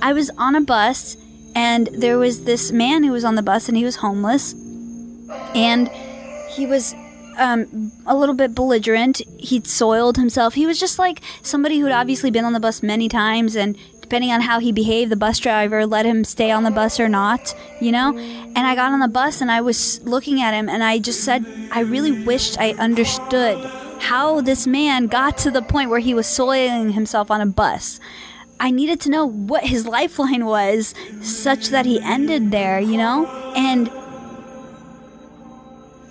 I was on a bus and there was this man who was on the bus and he was homeless and he was um, a little bit belligerent. He'd soiled himself. He was just like somebody who'd obviously been on the bus many times and depending on how he behaved, the bus driver let him stay on the bus or not, you know? And I got on the bus and I was looking at him and I just said, I really wished I understood how this man got to the point where he was soiling himself on a bus. I needed to know what his lifeline was such that he ended there, you know? And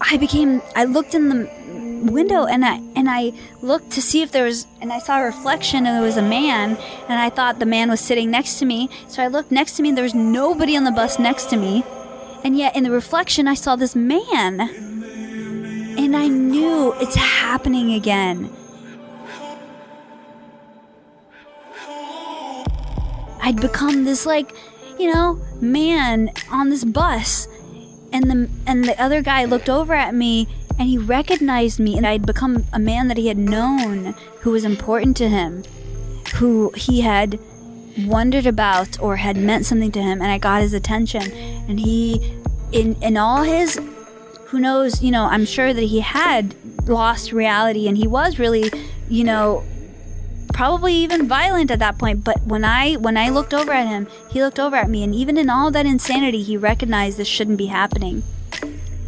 I became I looked in the window and I and I looked to see if there was and I saw a reflection and there was a man and I thought the man was sitting next to me. So I looked next to me and there was nobody on the bus next to me. And yet in the reflection I saw this man. And I knew it's happening again. I'd become this like, you know, man on this bus. And the and the other guy looked over at me and he recognized me and I'd become a man that he had known who was important to him who he had wondered about or had meant something to him and I got his attention. And he in in all his who knows you know I'm sure that he had lost reality and he was really you know probably even violent at that point but when i when i looked over at him he looked over at me and even in all that insanity he recognized this shouldn't be happening.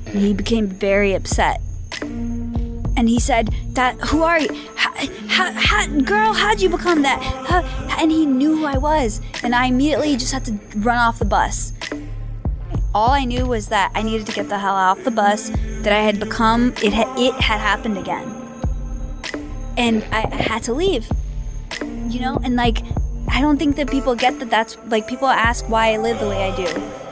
And he became very upset. And he said that who are you? How, how, how, girl how'd you become that? How, and he knew who i was and i immediately just had to run off the bus. All i knew was that i needed to get the hell off the bus that i had become it had, it had happened again. And I had to leave you know? And like i don't think that people get that that's like people ask why i live the way i do.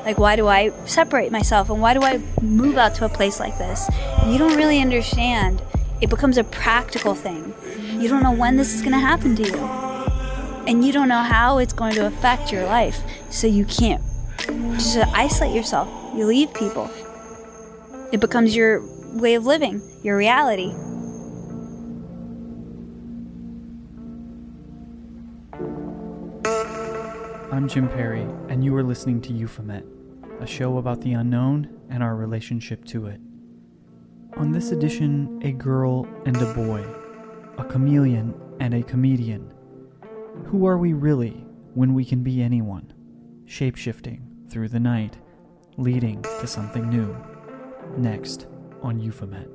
Like why do i separate myself? And why do i move out to a place like this? You don't really understand. It becomes a practical thing. You don't know when this is going to happen to you. And you don't know how it's going to affect your life. So you can't. Just isolate yourself. You leave people. It becomes your way of living your reality I'm Jim Perry, and you are listening to Euphomet, a show about the unknown and our relationship to it. On this edition, a girl and a boy, a chameleon and a comedian. Who are we really when we can be anyone? Shapeshifting through the night, leading to something new. Next on Euphomet.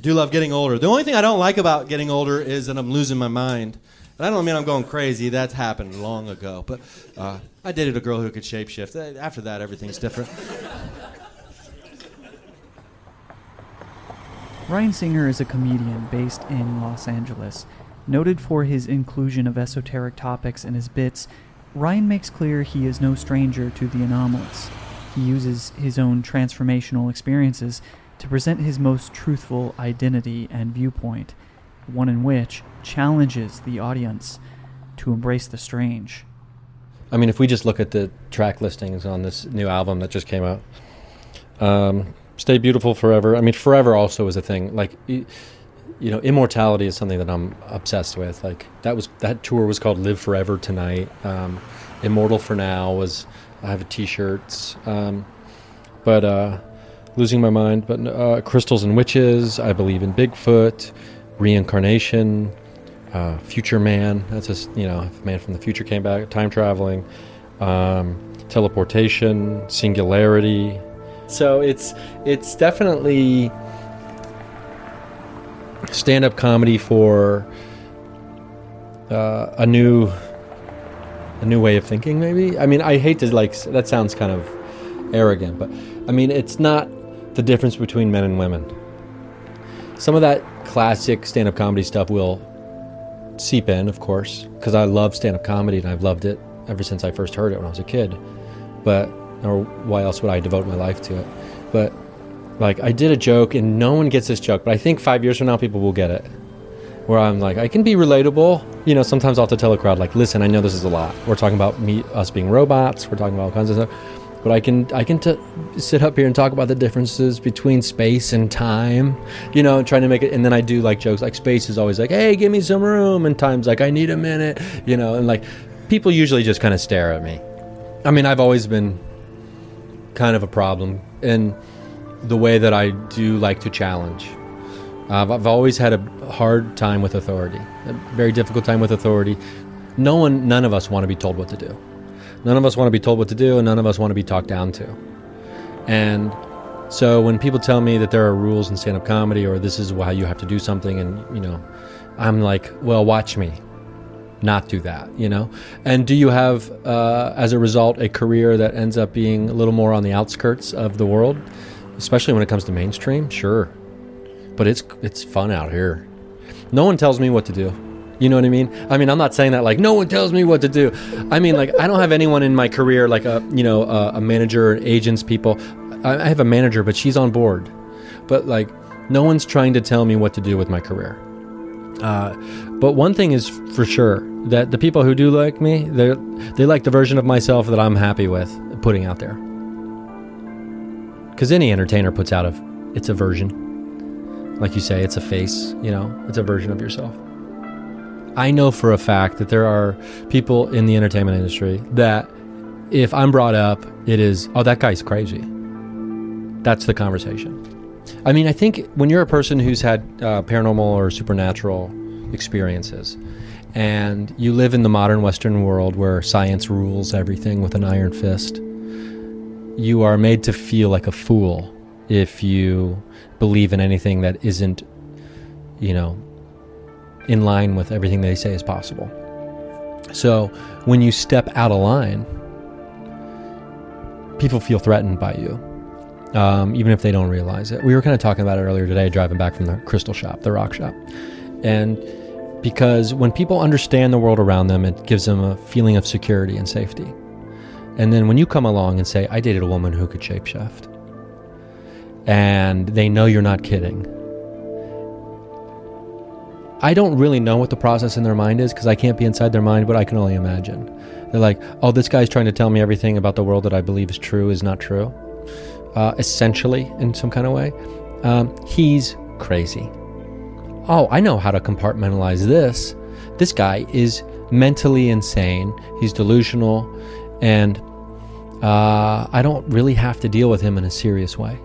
I do love getting older. The only thing I don't like about getting older is that I'm losing my mind. And I don't mean I'm going crazy. That's happened long ago. But uh, I dated a girl who could shapeshift. After that, everything's different. Ryan Singer is a comedian based in Los Angeles. Noted for his inclusion of esoteric topics in his bits, Ryan makes clear he is no stranger to the anomalous. He uses his own transformational experiences to present his most truthful identity and viewpoint, one in which challenges the audience to embrace the strange. I mean, if we just look at the track listings on this new album that just came out, um, "Stay Beautiful Forever." I mean, forever also is a thing. Like, you, know, immortality is something that I'm obsessed with. Like that was that tour was called "Live Forever Tonight." Um, "Immortal for Now" was I have T-shirts, um, but uh, losing my mind. But uh, crystals and witches. I believe in Bigfoot, reincarnation, uh, future man. That's just you know, if a man from the future came back, time traveling, um, teleportation, singularity. So it's it's definitely stand-up comedy for uh, a new a new way of thinking. Maybe I mean I hate to like that sounds kind of arrogant, but I mean it's not the difference between men and women. Some of that classic stand-up comedy stuff will seep in, of course, because I love stand up comedy and I've loved it ever since I first heard it when I was a kid. But, or why else would I devote my life to it? But, like, I did a joke and no one gets this joke, but I think five years from now people will get it. Where I'm like, I can be relatable. You know, sometimes I'll have to tell a crowd, like, listen, I know this is a lot. We're talking about me, us being robots. We're talking about all kinds of stuff but I can I can t- sit up here and talk about the differences between space and time, you know, trying to make it. And then I do like jokes like space is always like, hey, give me some room, and time's like, I need a minute, you know, and like people usually just kind of stare at me. I mean, I've always been kind of a problem in the way that I do like to challenge. Uh, I've always had a hard time with authority, a very difficult time with authority. No one, none of us want to be told what to do. None of us want to be told what to do, and none of us want to be talked down to. And so when people tell me that there are rules in stand up comedy or this is how you have to do something, and, you know, I'm like, well, watch me not do that, you know? And do you have, uh, as a result, a career that ends up being a little more on the outskirts of the world, especially when it comes to mainstream? Sure. But it's, it's fun out here. No one tells me what to do. You know what I mean? I mean, I'm not saying that like no one tells me what to do. I mean, like I don't have anyone in my career like a you know a, a manager, agents, people. I, I have a manager, but she's on board. But like, no one's trying to tell me what to do with my career. Uh, but one thing is for sure that the people who do like me, they they like the version of myself that I'm happy with putting out there. Because any entertainer puts out of it's a version, like you say, it's a face. You know, it's a version of yourself. I know for a fact that there are people in the entertainment industry that if I'm brought up, it is, oh, that guy's crazy. That's the conversation. I mean, I think when you're a person who's had uh, paranormal or supernatural experiences, and you live in the modern Western world where science rules everything with an iron fist, you are made to feel like a fool if you believe in anything that isn't, you know, in line with everything they say is possible. So when you step out of line, people feel threatened by you, um, even if they don't realize it. We were kind of talking about it earlier today, driving back from the crystal shop, the rock shop. And because when people understand the world around them, it gives them a feeling of security and safety. And then when you come along and say, I dated a woman who could shapeshift, and they know you're not kidding, I don't really know what the process in their mind is because I can't be inside their mind, but I can only imagine. They're like, oh, this guy's trying to tell me everything about the world that I believe is true is not true, uh, essentially, in some kind of way. Um, he's crazy. Oh, I know how to compartmentalize this. This guy is mentally insane, he's delusional, and uh, I don't really have to deal with him in a serious way.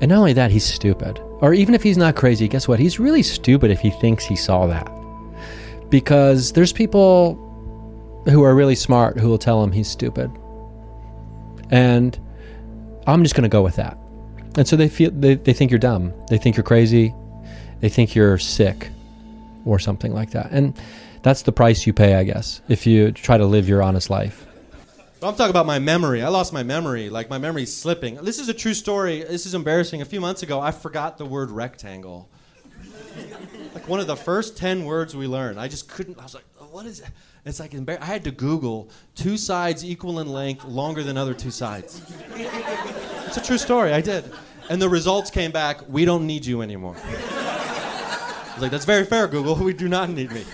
And not only that, he's stupid. Or even if he's not crazy, guess what? He's really stupid if he thinks he saw that. Because there's people who are really smart who will tell him he's stupid. And I'm just going to go with that. And so they feel they, they think you're dumb. They think you're crazy. They think you're sick or something like that. And that's the price you pay, I guess, if you try to live your honest life. But I'm talking about my memory. I lost my memory. Like my memory's slipping. This is a true story. This is embarrassing. A few months ago, I forgot the word rectangle. like one of the first ten words we learned. I just couldn't. I was like, oh, what is it? It's like embar- I had to Google two sides equal in length, longer than other two sides. it's a true story. I did, and the results came back. We don't need you anymore. I was like, that's very fair, Google. We do not need me.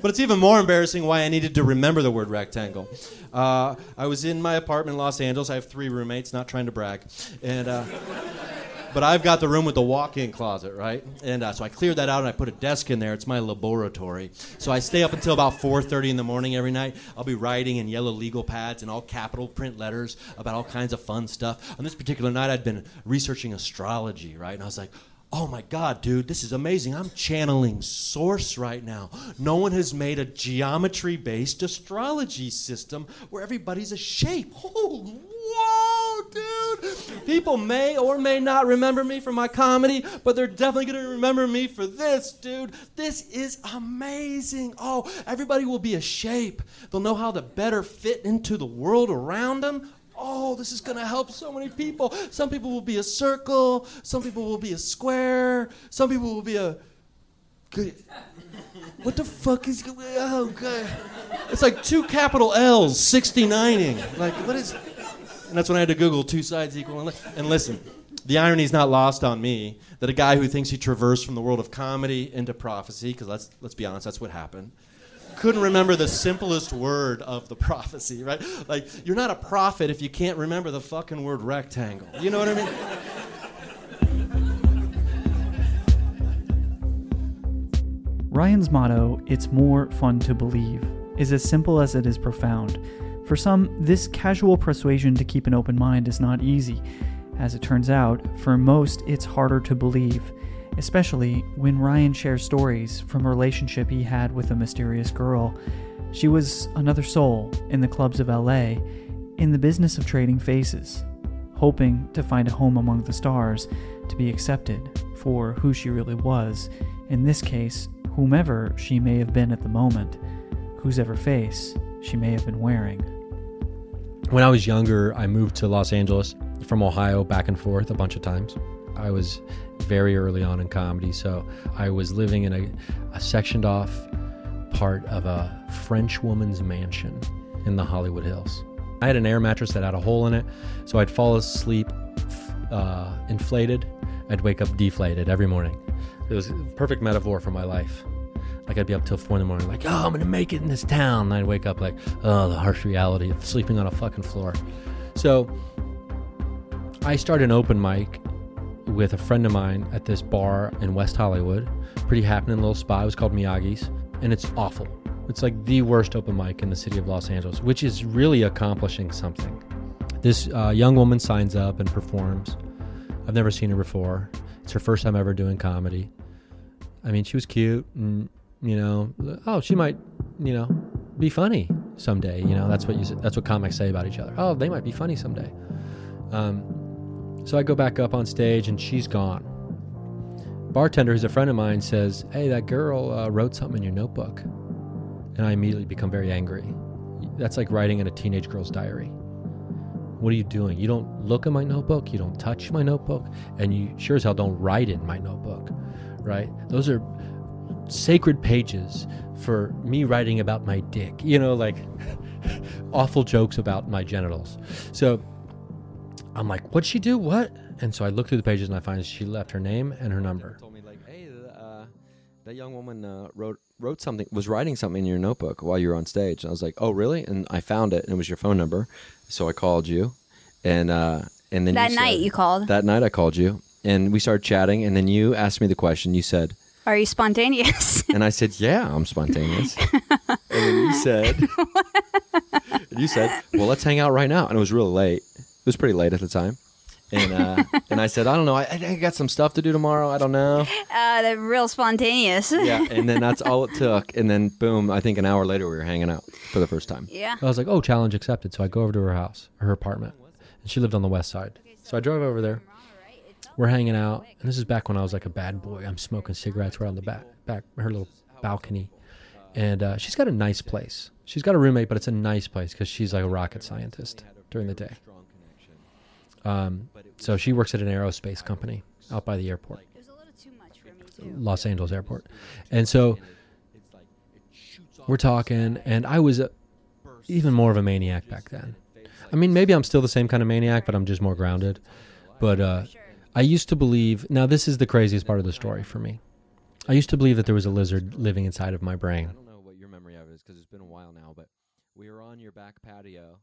But it's even more embarrassing why I needed to remember the word rectangle. Uh, I was in my apartment in Los Angeles. I have three roommates, not trying to brag. And, uh, but I've got the room with the walk-in closet, right? And uh, so I cleared that out and I put a desk in there. It's my laboratory. So I stay up until about 4:30 in the morning every night. I'll be writing in yellow legal pads and all capital print letters about all kinds of fun stuff. On this particular night, I'd been researching astrology, right? And I was like, Oh my God, dude, this is amazing. I'm channeling Source right now. No one has made a geometry based astrology system where everybody's a shape. Oh, whoa, dude. People may or may not remember me for my comedy, but they're definitely going to remember me for this, dude. This is amazing. Oh, everybody will be a shape. They'll know how to better fit into the world around them oh, this is going to help so many people. Some people will be a circle, some people will be a square, some people will be a Good. What the fuck is? Oh god! It's like two capital L's, 69ing. Like what is? And that's when I had to Google two sides equal. And, and listen, the irony is not lost on me that a guy who thinks he traversed from the world of comedy into prophecy, because let's let's be honest, that's what happened. Couldn't remember the simplest word of the prophecy, right? Like you're not a prophet if you can't remember the fucking word rectangle. You know what I mean? Ryan's motto, It's more fun to believe, is as simple as it is profound. For some, this casual persuasion to keep an open mind is not easy. As it turns out, for most, it's harder to believe, especially when Ryan shares stories from a relationship he had with a mysterious girl. She was another soul in the clubs of LA, in the business of trading faces, hoping to find a home among the stars, to be accepted for who she really was, in this case, whomever she may have been at the moment, whose ever face she may have been wearing. When I was younger, I moved to Los Angeles from Ohio back and forth a bunch of times. I was very early on in comedy, so I was living in a, a sectioned off part of a French woman's mansion in the Hollywood Hills. I had an air mattress that had a hole in it, so I'd fall asleep uh, inflated. I'd wake up deflated every morning. It was a perfect metaphor for my life. Like I'd be up till four in the morning, like, oh, I'm gonna make it in this town. And I'd wake up like, oh, the harsh reality of sleeping on a fucking floor. So I started an open mic with a friend of mine at this bar in West Hollywood. Pretty happening little spot. It was called Miyagi's, and it's awful. It's like the worst open mic in the city of Los Angeles, which is really accomplishing something. This uh, young woman signs up and performs. I've never seen her before. It's her first time ever doing comedy. I mean, she was cute, and you know, oh, she might, you know, be funny someday. You know, that's what you that's what comics say about each other. Oh, they might be funny someday. Um, so I go back up on stage, and she's gone. Bartender, who's a friend of mine, says, "Hey, that girl uh, wrote something in your notebook," and I immediately become very angry. That's like writing in a teenage girl's diary. What are you doing? You don't look at my notebook, you don't touch my notebook, and you sure as hell don't write in my notebook, right? Those are sacred pages for me writing about my dick, you know, like awful jokes about my genitals. So I'm like, what'd she do? What? And so I look through the pages and I find she left her name and her number. told me like, hey, uh, that young woman uh, wrote wrote something, was writing something in your notebook while you were on stage. And I was like, oh, really? And I found it, and it was your phone number. So I called you, and uh, and then That you night said- you called. That night I called you, and we started chatting, and then you asked me the question. You said, Are you spontaneous? and I said, yeah, I'm spontaneous. and then you said, and you said, well, let's hang out right now. And it was really late. It was pretty late at the time. And uh, and I said, I don't know. I, I got some stuff to do tomorrow. I don't know. uh, they're real spontaneous. yeah, and then that's all it took. And then boom, I think an hour later we were hanging out for the first time. Yeah. I was like, oh, challenge accepted. So I go over to her house, her apartment. And she lived on the west side. So I drove over there. We're hanging out. And this is back when I was like a bad boy. I'm smoking cigarettes. We're on the back, back her little balcony. And uh, she's got a nice place. She's got a roommate, but it's a nice place because she's like a rocket scientist during the day. Um, so she works at an aerospace company out by the airport, It was a little too much for me too. Los Angeles airport. And so we're talking, and I was a, even more of a maniac back then. I mean, maybe I'm still the same kind of maniac, but I'm just more grounded. But uh, I used to believe. Now, this is the craziest part of the story for me. I used to believe that there was a lizard living inside of my brain. I don't know what your memory of it is because it's been a while now, but we were on your back patio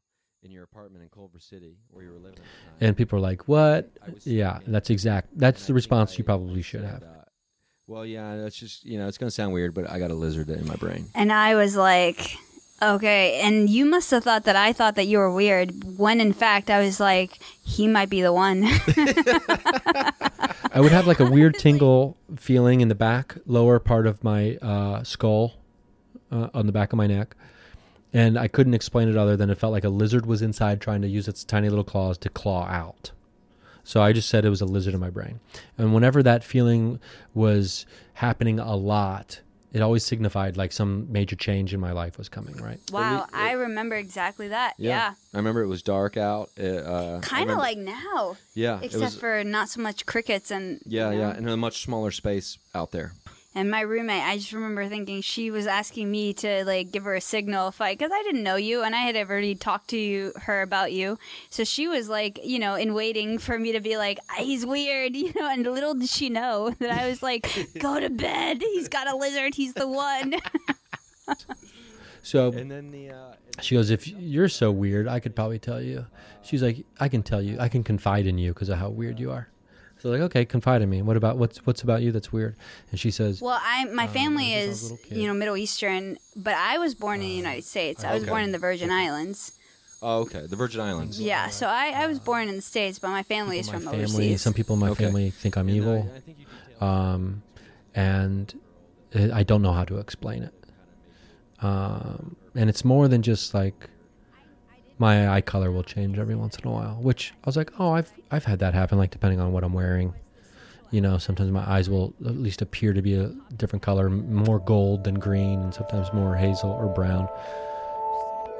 in your apartment in Culver City where you were living. At the time. And people are like, "What?" Yeah, that's exact. That's the response out you probably should said, have. uh, well, yeah, that's just you know, it's gonna sound weird, but I got a lizard in my brain. And I was like, okay. And you must have thought that I thought that you were weird, when in fact I was like, he might be the one. I would have like a weird tingle feeling in the back, lower part of my uh, skull, uh, on the back of my neck, and I couldn't explain it other than it felt like a lizard was inside trying to use its tiny little claws to claw out. So I just said it was a lizard in my brain, and whenever that feeling was happening a lot, it always signified like some major change in my life was coming. Right? wow, we- I remember exactly that. Yeah. I remember it was dark out. Uh, uh, Kind of like now, yeah, except was, for not so much crickets and. yeah, you know. yeah, and a much smaller space out there. And my roommate, I just remember thinking she was asking me to like give her a signal if I, because I didn't know you and I had already talked to you, her about you. So she was like, you know, in waiting for me to be like, "Ah, he's weird, you know. And little did she know that I was like, go to bed. He's got a lizard. He's the one. So And then the uh, she goes, "If you're so weird, I could probably tell you." She's like, "I can tell you. I can confide in you because of how weird you are." So like, okay, confide in me. What about what's what's about you that's weird? And she says, Well, I my family I was a is you know Middle Eastern, but I was born in the United States. I was okay. born in the Virgin Islands. oh, okay, the Virgin Islands. Yeah, so I, I was born in the states, but my family is "My from family. overseas. Some people in my Okay. family think I'm uh, evil, I think you detailed- um, and I don't know how to explain it. Um, and it's more than just like my eye color will change every once in a while, which I was like, oh, I've I've had that happen. Like depending on what I'm wearing, you know, sometimes my eyes will at least appear to be a different color, more gold than green, and sometimes more hazel or brown.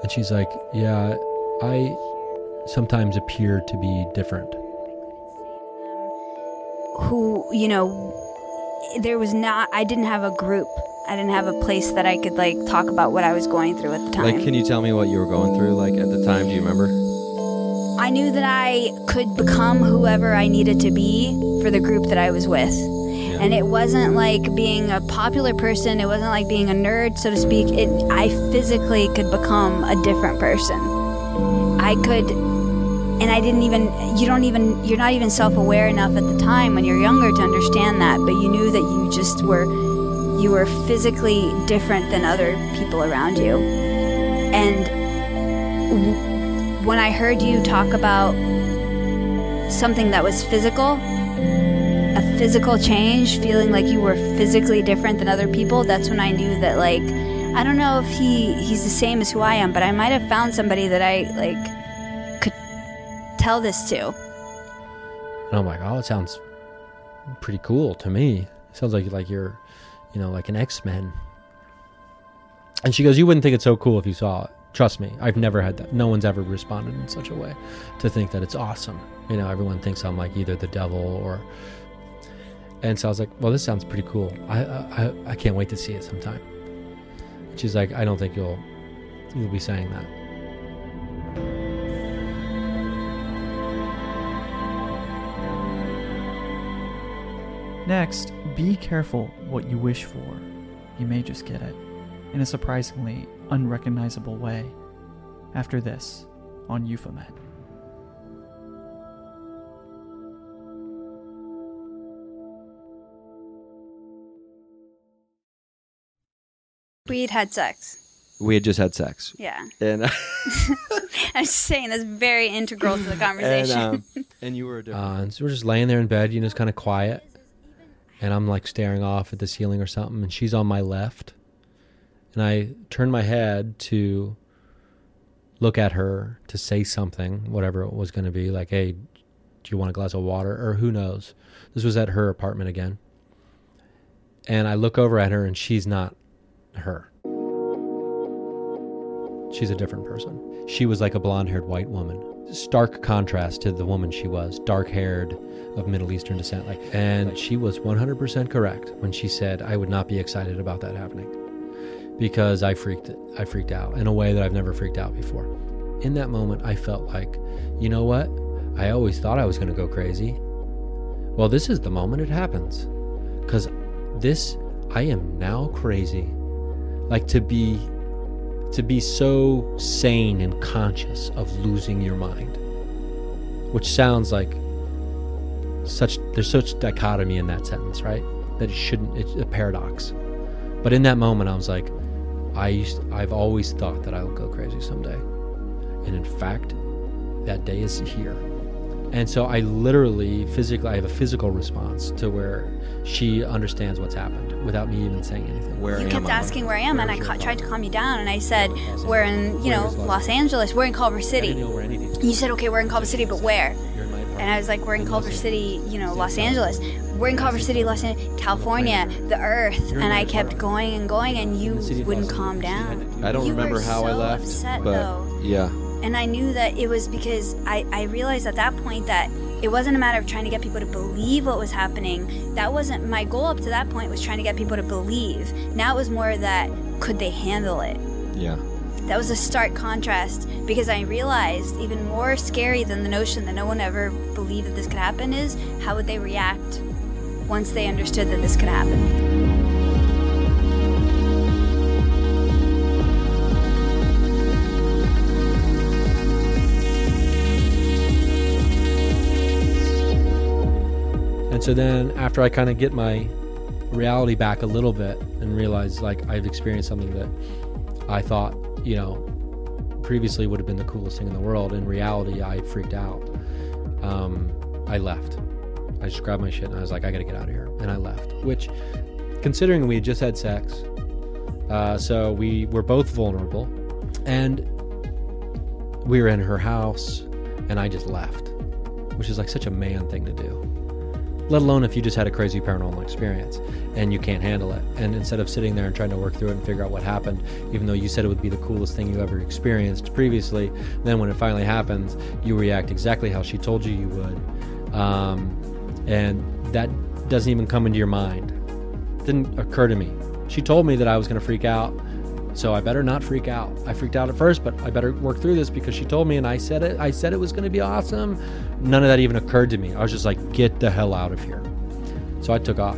And she's like, yeah, I sometimes appear to be different. who you know there was not i didn't have a group i didn't have a place that i could like talk about what i was going through at the time Like, can you tell me what you were going through? Like at the time, do you remember? i knew that i could become whoever i needed to be for the group that i was with. And it wasn't like being a popular person it wasn't like being a nerd so to speak. It i physically could become a different person. I could and I didn't even you don't even you're not even self-aware enough at the time when you're younger to understand that but you knew that you just were you were physically different than other people around you and when I heard you talk about something that was physical a physical change feeling like you were physically different than other people that's when I knew that like I don't know if he he's the same as who I am but I might have found somebody that I like could tell this to And I'm like, oh, it sounds pretty cool to me. sounds like like you're, you know, like an X Men. And she goes, you wouldn't think it's so cool if you saw it. Trust me, I've never had that. No one's ever responded in such a way to think that it's awesome. You know, everyone thinks I'm like either the devil or. And so I was like, well, this sounds pretty cool. I I, I- can't wait to see it sometime. She's like, I don't think you'll you'll be saying that. Next, be careful what you wish for. You may just get it in a surprisingly unrecognizable way. After this, on Euphomet. we'd had sex We had just had sex, yeah and I was saying that's very integral to the and conversation um, and you were a different. Uh, and so we're just laying there in bed, you know, it's kind of quiet. And I'm like staring off at the ceiling or something, and she's on my left. And I turn my head to look at her to say something, whatever it was going to be, like, hey, do you want a glass of water? Or who knows? This was at her apartment again. And I look over at her, and she's not her. She's a different person. She was like a blonde haired white woman. Stark contrast to the woman she was, dark haired, of Middle Eastern descent. Like, and she was 100% correct when she said, I would not be excited about that happening because I freaked, I freaked out in a way that I've never freaked out before. In that moment, I felt like, you know what? I always thought I was going to go crazy. Well, this is the moment it happens. Because this, I am now crazy. Like to be to be so sane and conscious of losing your mind which sounds like such there's such dichotomy in that sentence right? That it shouldn't it's a paradox. But in that moment i was like i used i've always thought that i'll go crazy someday. And in fact that day is here and so i literally physically i have a physical response to where she understands what's happened without me even saying anything Where you am kept I? asking where I am, and I ca- tried to calm you down, and I said we're in, you know, Los Los Angeles. We're in Culver I City. didn't know where you said, okay, we're in Culver City, but where? You're in my apartment. And I was like, we're in In Culver Los City, you know, Los Angeles. We're in Culver City, Los Angeles, California, the Earth. And I kept going and going, and you In the city of wouldn't calm down. I don't remember how I left, but yeah, And I knew that it was because I, I realized at that point that it wasn't a matter of trying to get people to believe what was happening. That wasn't my goal up to that point was trying to get people to believe. Now it was more that could they handle it? Yeah. That was a stark contrast because I realized even more scary than the notion that no one ever believed that this could happen is how would they react once they understood that this could happen. So then after I kind of get my reality back a little bit and realize like I've experienced something that I thought, you know, previously would have been the coolest thing in the world. In reality, I freaked out. Um, I left. I just grabbed my shit and I was like, I gotta get out of here. And I left. Which, considering we had just had sex, uh, so we were both vulnerable, and we were in her house, and I just left, which is like such a man thing to do let alone if you just had a crazy paranormal experience and you can't handle it. And instead of sitting there and trying to work through it and figure out what happened, even though you said it would be the coolest thing you ever experienced previously, then when it finally happens, you react exactly how she told you you would. Um, and that doesn't even come into your mind. It didn't occur to me. She told me that I was going to freak out. So I better not freak out. I freaked out at first, but I better work through this because she told me and I said it. I said it was going to be awesome. None of that even occurred to me. I was just like, get the hell out of here. So I took off.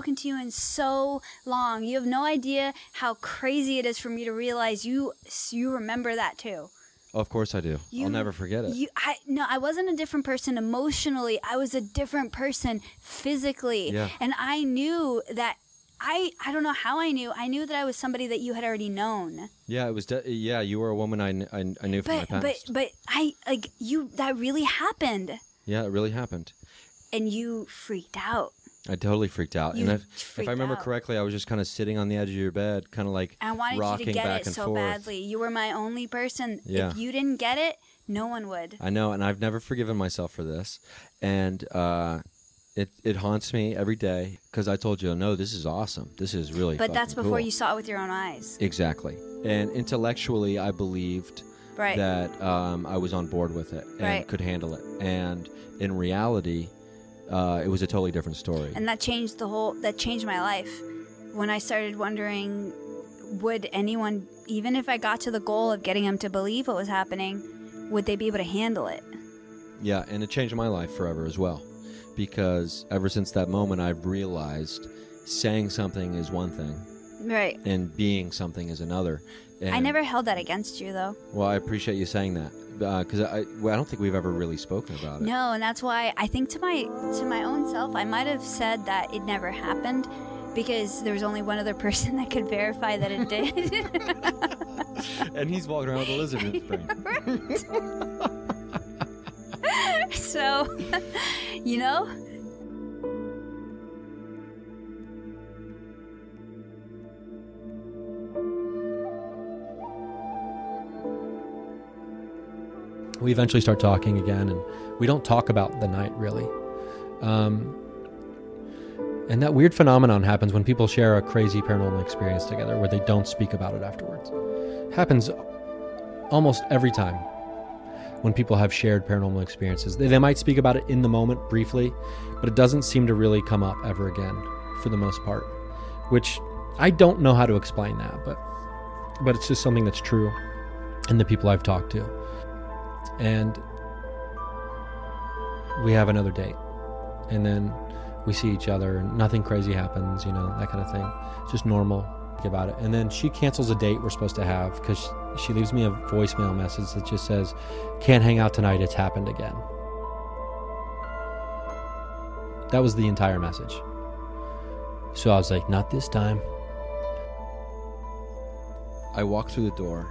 Spoken to you in so long. You have no idea how crazy it is for me to realize you you remember that too. Of course I do. You, I'll never forget it. You, I no, I wasn't a different person emotionally. I was a different person physically, Yeah. and I knew that. I I don't know how I knew. I knew that I was somebody that you had already known. yeah, it was. De- yeah, you were a woman I, I, I knew from But my but past. but I like you. That really happened, yeah, it really happened. and you freaked out. I totally freaked out. You and if, if I remember out. correctly, I was just kind of sitting on the edge of your bed, kind of like I wanted rocking you to get it so forth. badly. You were my only person. Yeah. If you didn't get it, no one would. I know, and I've never forgiven myself for this, and uh, it it haunts me every day because I told you, no, this is awesome. This is really. But that's before cool." you saw it with your own eyes. Exactly, and intellectually, I believed Right. that um, I was on board with it and Right. could handle it, and in reality, uh, it was a totally different story. and that changed the whole that changed my life when i started wondering would anyone even if i got to the goal of getting them to believe what was happening would they be able to handle it Yeah, and it changed my life forever as well. Because ever since that moment, I've realized saying something is one thing right and being something is another. And, i never held that against you though Well, I appreciate you saying that. Uh, because I, well, I don't think we've ever really spoken about it. no and that's why i think to my to my own self i might have said that it never happened because there was only one other person that could verify that it did and he's walking around with a lizard in his brain. so you know we eventually start talking again and we don't talk about the night really. Um, and that weird phenomenon happens when people share a crazy paranormal experience together where they don't speak about it afterwards. Happens almost every time when people have shared paranormal experiences. They, they might speak about it in the moment briefly but it doesn't seem to really come up ever again for the most part which i don't know how to explain that but but it's just something that's true in the people i've talked to and we have another date. And then we see each other and nothing crazy happens you know that kind of thing. It's just normal about it. And then she cancels a date we're supposed to have because she leaves me a voicemail message that just says can't hang out tonight it's happened again. That was the entire message. So i was like not this time. I walk through the door.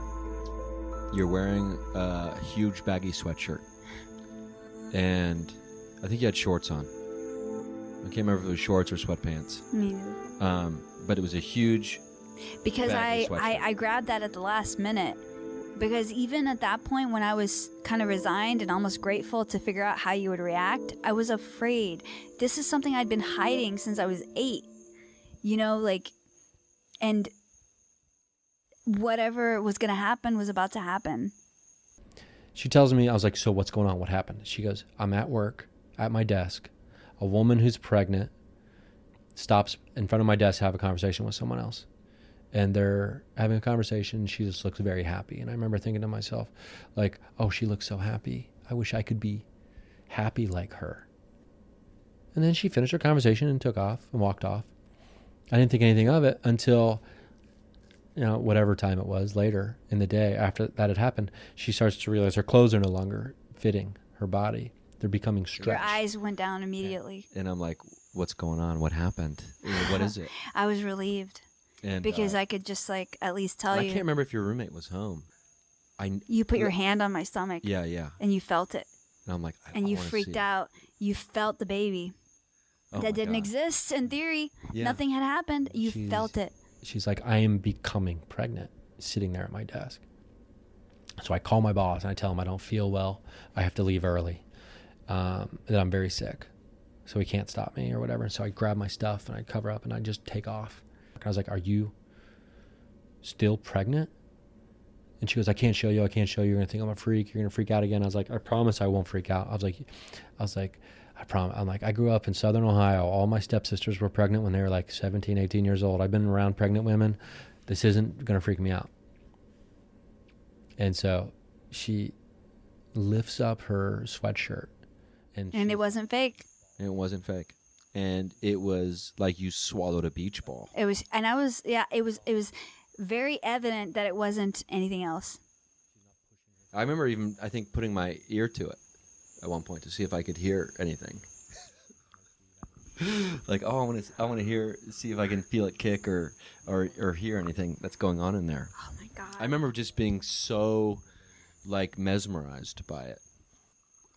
You're wearing a huge baggy sweatshirt. And I think you had shorts on. I can't remember if it was shorts or sweatpants. I Um, but it was a huge because Baggy I, sweatshirt. I I grabbed that at the last minute. Because even at that point, when I was kind of resigned and almost grateful to figure out how you would react, I was afraid. This is something I'd been hiding since I was eight. You know, like, and whatever was going to happen was about to happen. She tells me, I was like, so what's going on? What happened? She goes, I'm at work, at my desk. A woman who's pregnant stops in front of my desk to have a conversation with someone else. And they're having a conversation. She just looks very happy. And I remember thinking to myself, like, oh, she looks so happy. I wish I could be happy like her. And then she finished her conversation and took off and walked off. I didn't think anything of it until you know, whatever time it was later in the day after that had happened, she starts to realize her clothes are no longer fitting her body. They're becoming stretched. Your eyes went down immediately. And I'm like, what's going on? What happened? What is it? I was relieved And because uh, I could just like at least tell you. I can't remember if your roommate was home. I You put your hand on my stomach. yeah yeah, And you felt it. and I'm like, I, And you wanna freaked see it. out. You felt the baby. Oh that didn't God. exist in theory. Yeah. Nothing had happened. You Jeez. felt it. She's like, I am becoming pregnant, sitting there at my desk. So I call my boss and I tell him I don't feel well. I have to leave early. Um, that I'm very sick. So he can't stop me or whatever. And so I grab my stuff and I cover up and I just take off. I was like, Are you still pregnant? And she goes, I can't show you. I can't show you. You're gonna think I'm a freak. You're gonna freak out again. I was like, I promise I won't freak out. I was like, I was like, I promise. I'm like, I grew up in Southern Ohio. All my stepsisters were pregnant when they were like 17, 18 years old. I've been around pregnant women. This isn't gonna freak me out. And so she lifts up her sweatshirt, and And she- it wasn't fake. And it wasn't fake, and it was like you swallowed a beach ball. It was and I was yeah, it was it was very evident that it wasn't anything else. I remember even I think putting my ear to it at one point to see if I could hear anything. like oh I want to I want to hear see if I can feel it kick or or or hear anything that's going on in there. Oh my god. I remember just being so like mesmerized by it.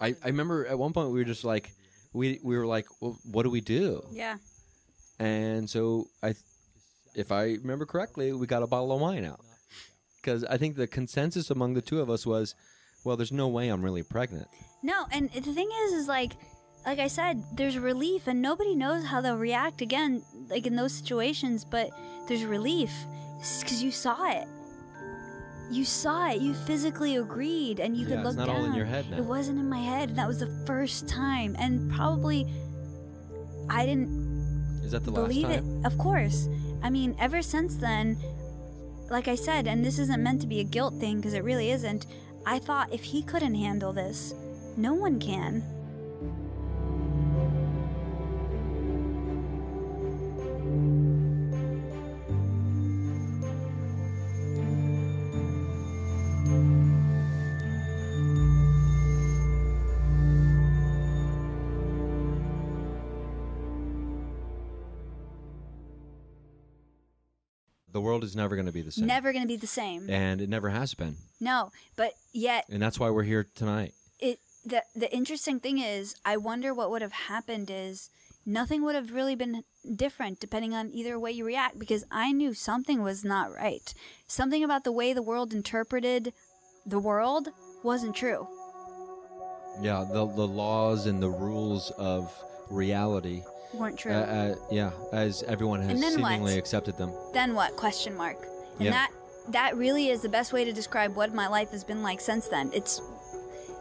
I I remember at one point we were just like we we were like well, what do we do? Yeah. And so I if I remember correctly we got a bottle of wine out. Cuz I think the consensus among the two of us was well there's no way I'm really pregnant. No, and the thing is, is like, like I said, there's relief, and nobody knows how they'll react again, like in those situations. But there's relief because you saw it. You saw it. You physically agreed, and you Yeah, could it's look not down. all in your head now. It wasn't in my head. and That was the first time, and probably I didn't Is that the believe last time? it. Of course. I mean, ever since then, like I said, and this isn't meant to be a guilt thing because it really isn't. I thought if he couldn't handle this, no one can. The world is never going to be the same. Never going to be the same. And it never has been. No, but yet And that's why we're here tonight. it the the interesting thing is I wonder what would have happened is nothing would have really been different depending on either way you react because I knew something was not right. Something about the way the world interpreted the world wasn't true. Yeah, the the laws and the rules of reality Weren't true. Uh, uh, yeah, as everyone has then what? seemingly accepted them. then what? Question mark. And that that really is the best way to describe what my life has been like since then. It's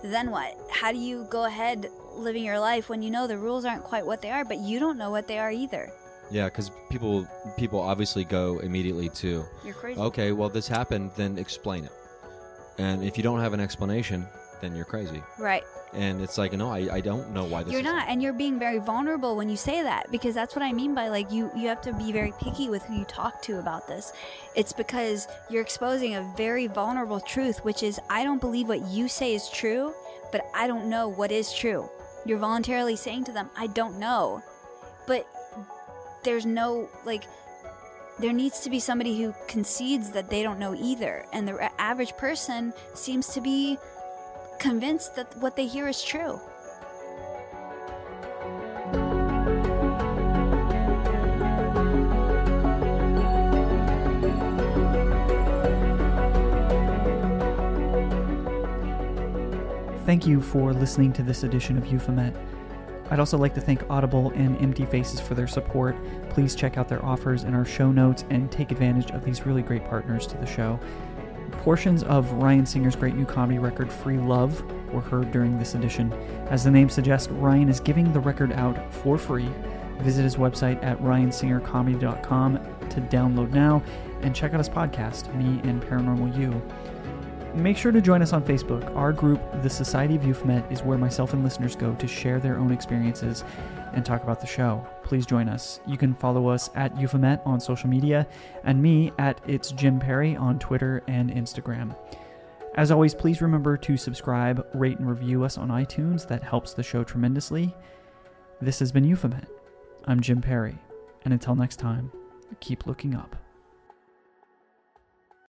then what? How do you go ahead living your life when you know the rules aren't quite what they are, but you don't know what they are either? Yeah, because people people obviously go immediately to, You're crazy. okay, well this happened, then explain it. And if you don't have an explanation, then you're crazy. Right. And it's like, no, I, I don't know why this. You're not, and you're being very vulnerable when you say that because that's what I mean by like you you have to be very picky with who you talk to about this. It's because you're exposing a very vulnerable truth, which is I don't believe what you say is true, but I don't know what is true. You're voluntarily saying to them, I don't know. But there's no like there needs to be somebody who concedes that they don't know either, and the average person seems to be convinced that what they hear is true. Thank you for listening to this edition of Euphomet. I'd also like to thank Audible and Empty Faces for their support. Please check out their offers in our show notes and take advantage of these really great partners to the show. Portions of Ryan Singer's great new comedy record, Free Love, were heard during this edition. As the name suggests, Ryan is giving the record out for free. Visit his website at ryansingercomedy.com to download now and check out his podcast, Me and Paranormal You. Make sure to join us on Facebook. Our group, the Society of Euphomet, is where myself and listeners go to share their own experiences and talk about the show. Please join us. You can follow us at Euphomet on social media and me at It's Jim Perry on Twitter and Instagram. As always, please remember to subscribe, rate, and review us on iTunes. That helps the show tremendously. This has been Euphomet. I'm Jim Perry, and until next time, keep looking up.